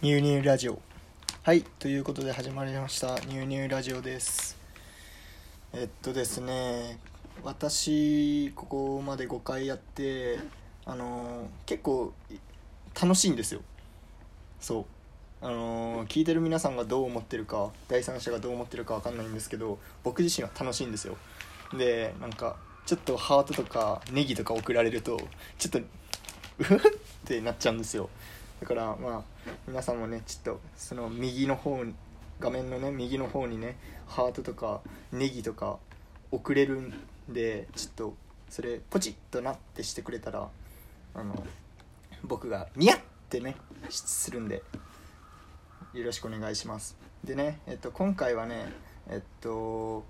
ニューニューラジオ。はいということで始まりました。ニューニューラジオです。えっとですね私ここまで5回やってあの結構楽しいんですよ。そう。あの聞いてる皆さんがどう思ってるか第三者がどう思ってるか分かんないんですけど僕自身は楽しいんですよ。でなんかちょっとハートとかネギとか送られるとちょっとうふってなっちゃうんですよ。だからまあ皆さんもねちょっとその右の方画面のね右の方にねハートとかネギとか送れるんでちょっとそれポチッとなってしてくれたらあの僕がニヤッってねするんでよろしくお願いします。でね、えっと、今回はねえっと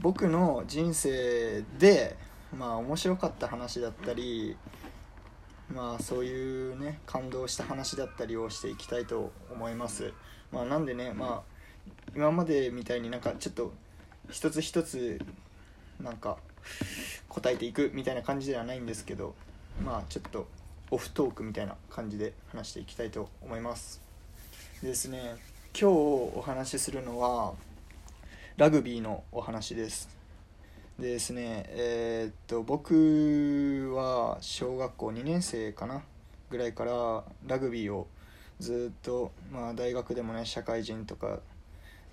僕の人生でまあ面白かった話だったりまあそういうね感動した話だったりをしていきたいと思います。まあなんでねまあ今までみたいになんかちょっと一つ一つなんか答えていくみたいな感じではないんですけどまあちょっとオフトークみたいな感じで話していきたいと思います。でですね今日お話しするのはラグビーのお話です。でですねえー、っと僕は小学校2年生かなぐらいからラグビーをずっと、まあ、大学でもね社会人とか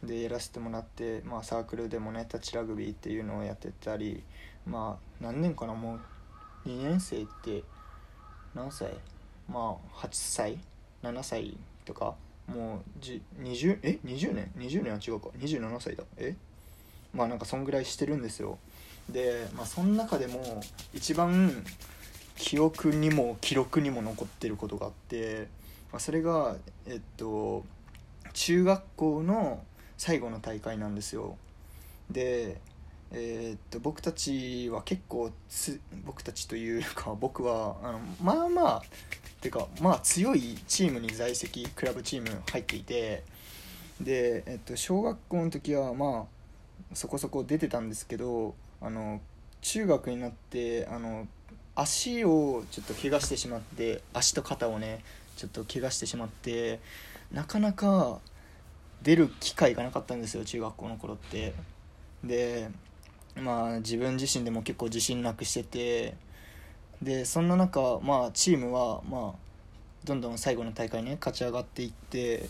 でやらせてもらって、まあ、サークルでもねタッチラグビーっていうのをやってたりまあ何年かなもう2年生って何歳？まあ8歳？7歳とかもう20え？20年？20年は違うか。27歳だ。え？まあなんかそんぐらいしてるんですよ。でまあその中でも一番記憶にも記録にも残ってることがあって、まあ、それがえっと中学校の最後の大会なんですよ。でえー、っと僕たちは結構つ僕たちというか僕はあのまあまあっていうかまあ強いチームに在籍クラブチーム入っていてで、えっと、小学校の時はまあそこそこ出てたんですけどあの中学になってあの足をちょっと怪我してしまって足と肩をねちょっと怪我してしまってなかなか出る機会がなかったんですよ中学校の頃って。でまあ自分自身でも結構自信なくしててでそんな中まあチームはまあどんどん最後の大会ね勝ち上がっていって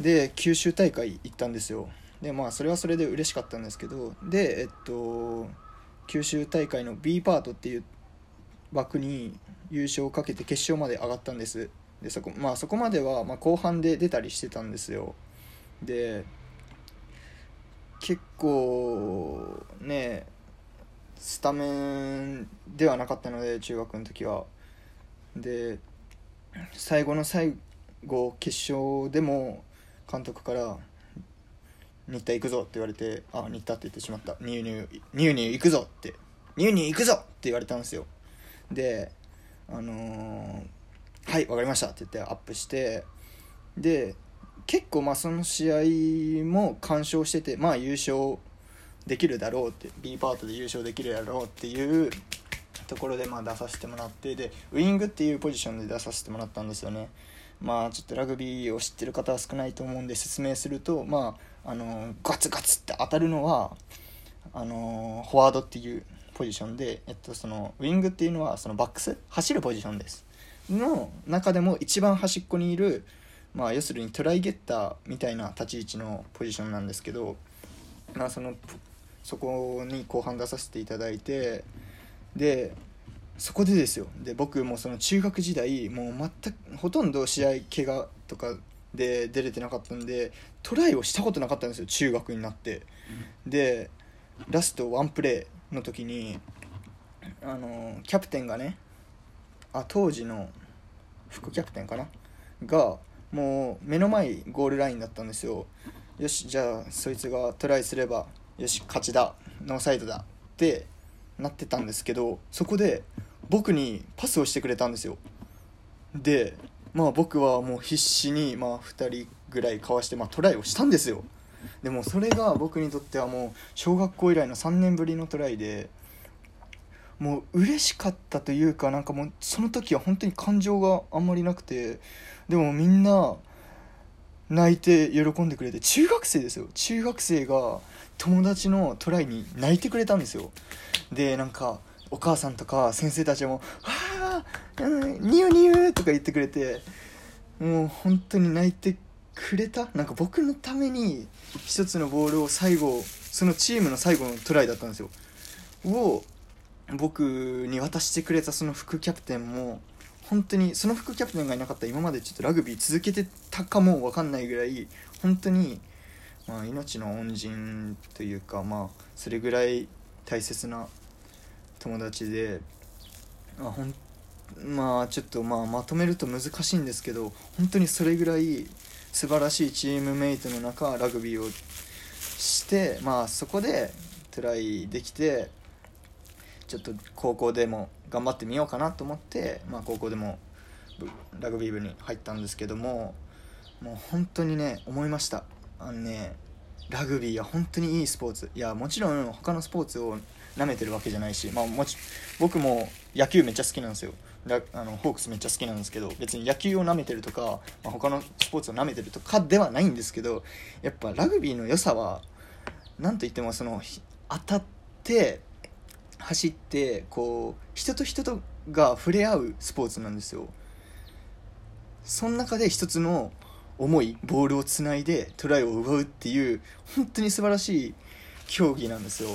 で九州大会行ったんですよ。でまあそれはそれで嬉しかったんですけどでえっと九州大会の B パートっていう枠に優勝をかけて決勝まで上がったんです。でそこ,、まあ、そこまでは、ま、後半で出たりしてたんですよ。で結構ねスタメンではなかったので中学の時は。で最後の最後決勝でも監督から「新田行くぞ」って言われて「あ新田」って言ってしまった「ニューニューニューニュー行くぞ」って「ニューニュー行くぞ」って言われたんですよ。であのー、はい分かりました」って言ってアップして。で結構まあその試合も完勝しててまあ優勝できるだろうって B パートで優勝できるだろうっていうところでまあ出させてもらってでウイングっていうポジションで出させてもらったんですよね。まあちょっとラグビーを知ってる方は少ないと思うんで説明するとまああのガツガツって当たるのはあのフォワードっていうポジションで、えっと、そのウイングっていうのはそのバックス走るポジションです。の中でも一番端っこにいるまあ、要するにトライゲッターみたいな立ち位置のポジションなんですけど、まあ、そのそこに後半出させていただいてでそこでですよ。で僕もその中学時代もう全くほとんど試合怪我とかで出れてなかったんでトライをしたことなかったんですよ中学になって、でラストワンプレーの時にあのキャプテンがねあ当時の副キャプテンかな？がもう目の前ゴールラインだったんですよ。よしじゃあそいつがトライすればよし勝ちだ。ノーサイドだ。ってなってたんですけどそこで僕にパスをしてくれたんですよ。でまあ僕はもう必死にまあ2人ぐらいかわしてまあトライをしたんですよ。でもそれが僕にとってはもう小学校以来の3年ぶりのトライでもう嬉しかったというかなんかもうその時は本当に感情があんまりなくてでもみんな泣いて喜んでくれて中学生ですよ。中学生が友達のトライに泣いてくれたんですよ。でなんかお母さんとか先生たちも「わあ、うん、ニューニュー」とか言ってくれてもう本当に泣いてくれた？なんか僕のために一つのボールを最後そのチームの最後のトライだったんですよ。を僕に渡してくれたその副キャプテンも本当にその副キャプテンがいなかったら今までちょっとラグビー続けてたかも分かんないぐらい本当に、まあ、命の恩人というかまあそれぐらい大切な友達で、まあ、ほんまあちょっとまあまとめると難しいんですけど本当にそれぐらい素晴らしいチームメイトの中ラグビーをしてまあそこでトライできてちょっと高校でも頑張ってみようかなと思って、まあ、高校でもラグビー部に入ったんですけどももう本当にね思いました。あのねラグビーは本当にいいスポーツ。いやもちろん他のスポーツを舐めてるわけじゃないし、まあ、もち僕も野球めっちゃ好きなんですよ。ラあのホークスめっちゃ好きなんですけど別に野球を舐めてるとか、まあ、他のスポーツを舐めてるとかではないんですけどやっぱラグビーの良さは何といってもその当たって走ってこう人と人とが触れ合うスポーツなんですよ。その中で一つの重いボールをつないでトライを奪うっていう本当に素晴らしい競技なんですよ。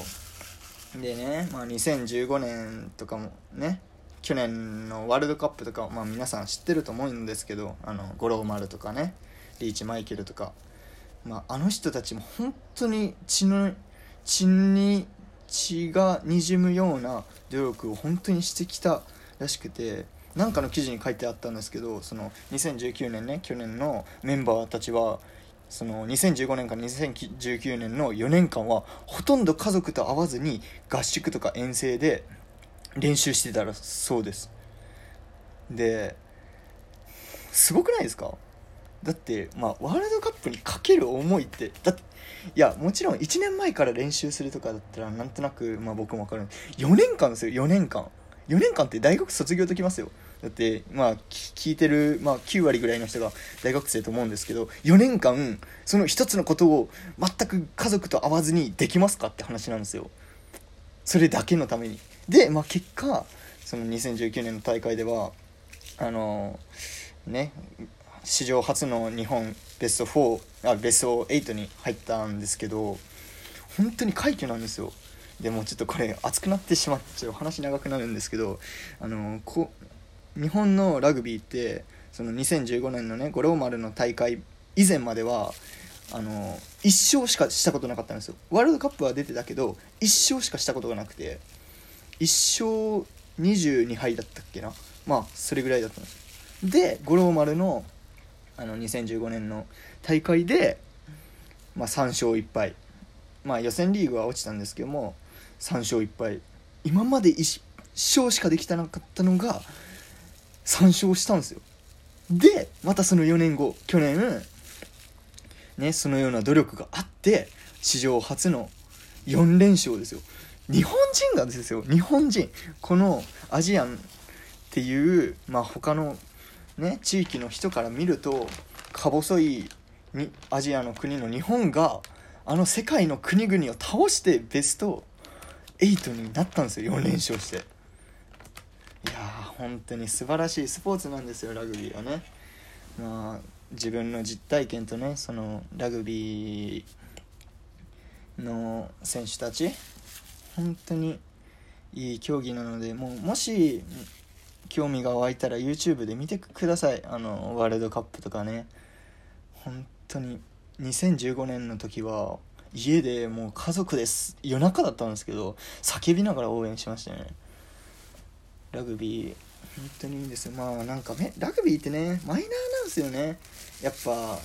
でね、まあ、2015年とかもね去年のワールドカップとか、まあ、皆さん知ってると思うんですけどあの五郎丸とかねリーチマイケルとか、まあ、あの人たちも本当に血の血に血がにじむような努力を本当にしてきたらしくてなんかの記事に書いてあったんですけどその2019年ね去年のメンバーたちはその2015年から2019年の4年間はほとんど家族と会わずに合宿とか遠征で練習してたらそうです。ですごくないですか？だってまあワールドカップにかける思いってだっていやもちろん1年前から練習するとかだったらなんとなく、まあ、僕も分かる。4年間ですよ4年間。4年間って大学卒業できますよ。だってまあ聞いてる、まあ、9割ぐらいの人が大学生と思うんですけど4年間その一つのことを全く家族と会わずにできますかって話なんですよ。それだけのために。で、まあ、結果その2019年の大会ではあのね史上初の日本ベスト4あベスト8に入ったんですけど本当に快挙なんですよ。でもちょっとこれ熱くなってしまっちゃう話長くなるんですけどあのこ日本のラグビーってその2015年のね五郎丸の大会以前まではあの1勝しかしたことなかったんですよ。ワールドカップは出てたけど1勝しかしたことがなくて1勝22敗だったっけな？まあそれぐらいだったんです。で五郎丸のあの2015年の大会で、まあ、3勝1敗、まあ、予選リーグは落ちたんですけども3勝1敗。今まで1勝しかできてなかったのが3勝したんですよ。でまたその4年後去年ねそのような努力があって史上初の4連勝ですよ。日本人がですよ。日本人。このアジアンっていうまあ他のね地域の人から見るとか細いにアジアの国の日本があの世界の国々を倒してベスト8になったんですよ4連勝して。いやー本当に素晴らしい。スポーツなんですよラグビーはね。まあ自分の実体験とねそのラグビーの選手たち。本当にいい競技なのでもうもし興味が湧いたら YouTube で見てください。あのワールドカップとかね。本当に2015年の時は家でもう家族です。夜中だったんですけど叫びながら応援しましたね。ラグビー。本当にいいんですよ。まあなんかねラグビーってねマイナーなんですよね。やっぱ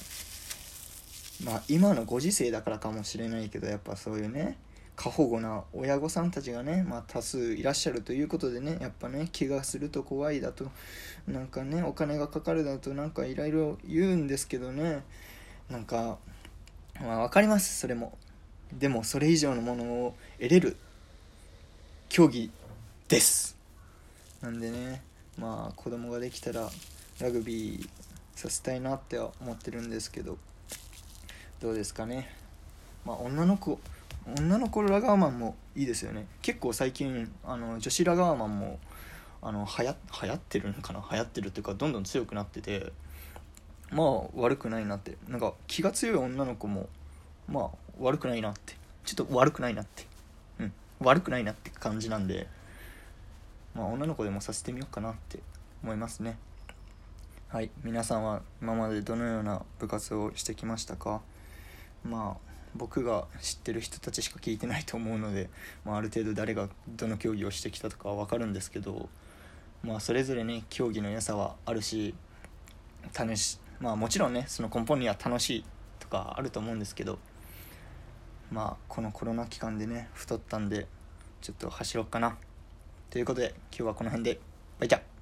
まあ今のご時世だからかもしれないけどやっぱそういうね過保護な親御さんたちがね、まあ、多数いらっしゃるということでねやっぱね怪我すると怖いだとなんかねお金がかかるだとなんかいろいろ言うんですけどねなんかまあ分かりますそれも。でもそれ以上のものを得れる競技です。なんでねまあ子供ができたらラグビーさせたいなって思ってるんですけど。どうですかね。まあ女の子女の子ラガーマンもいいですよね。結構最近あの女子ラガーマンもあのはや流行ってるのかな？流行ってるっていうかどんどん強くなってて。まあ悪くないなって。なんか気が強い女の子もまあ悪くないなって。ちょっと悪くないなって。うん。悪くないなって感じなんでまあ女の子でもさせてみようかなって思いますね。はい。皆さんは今までどのような部活をしてきましたか？まあ僕が知ってる人たちしか聞いてないと思うので、まあ、ある程度誰がどの競技をしてきたとかは分かるんですけどまあそれぞれね競技の良さはあるし楽しまあもちろんねその根本には楽しいとかあると思うんですけどまあこのコロナ期間でね太ったんでちょっと走ろうかな。ということで今日はこの辺で。バイチャ。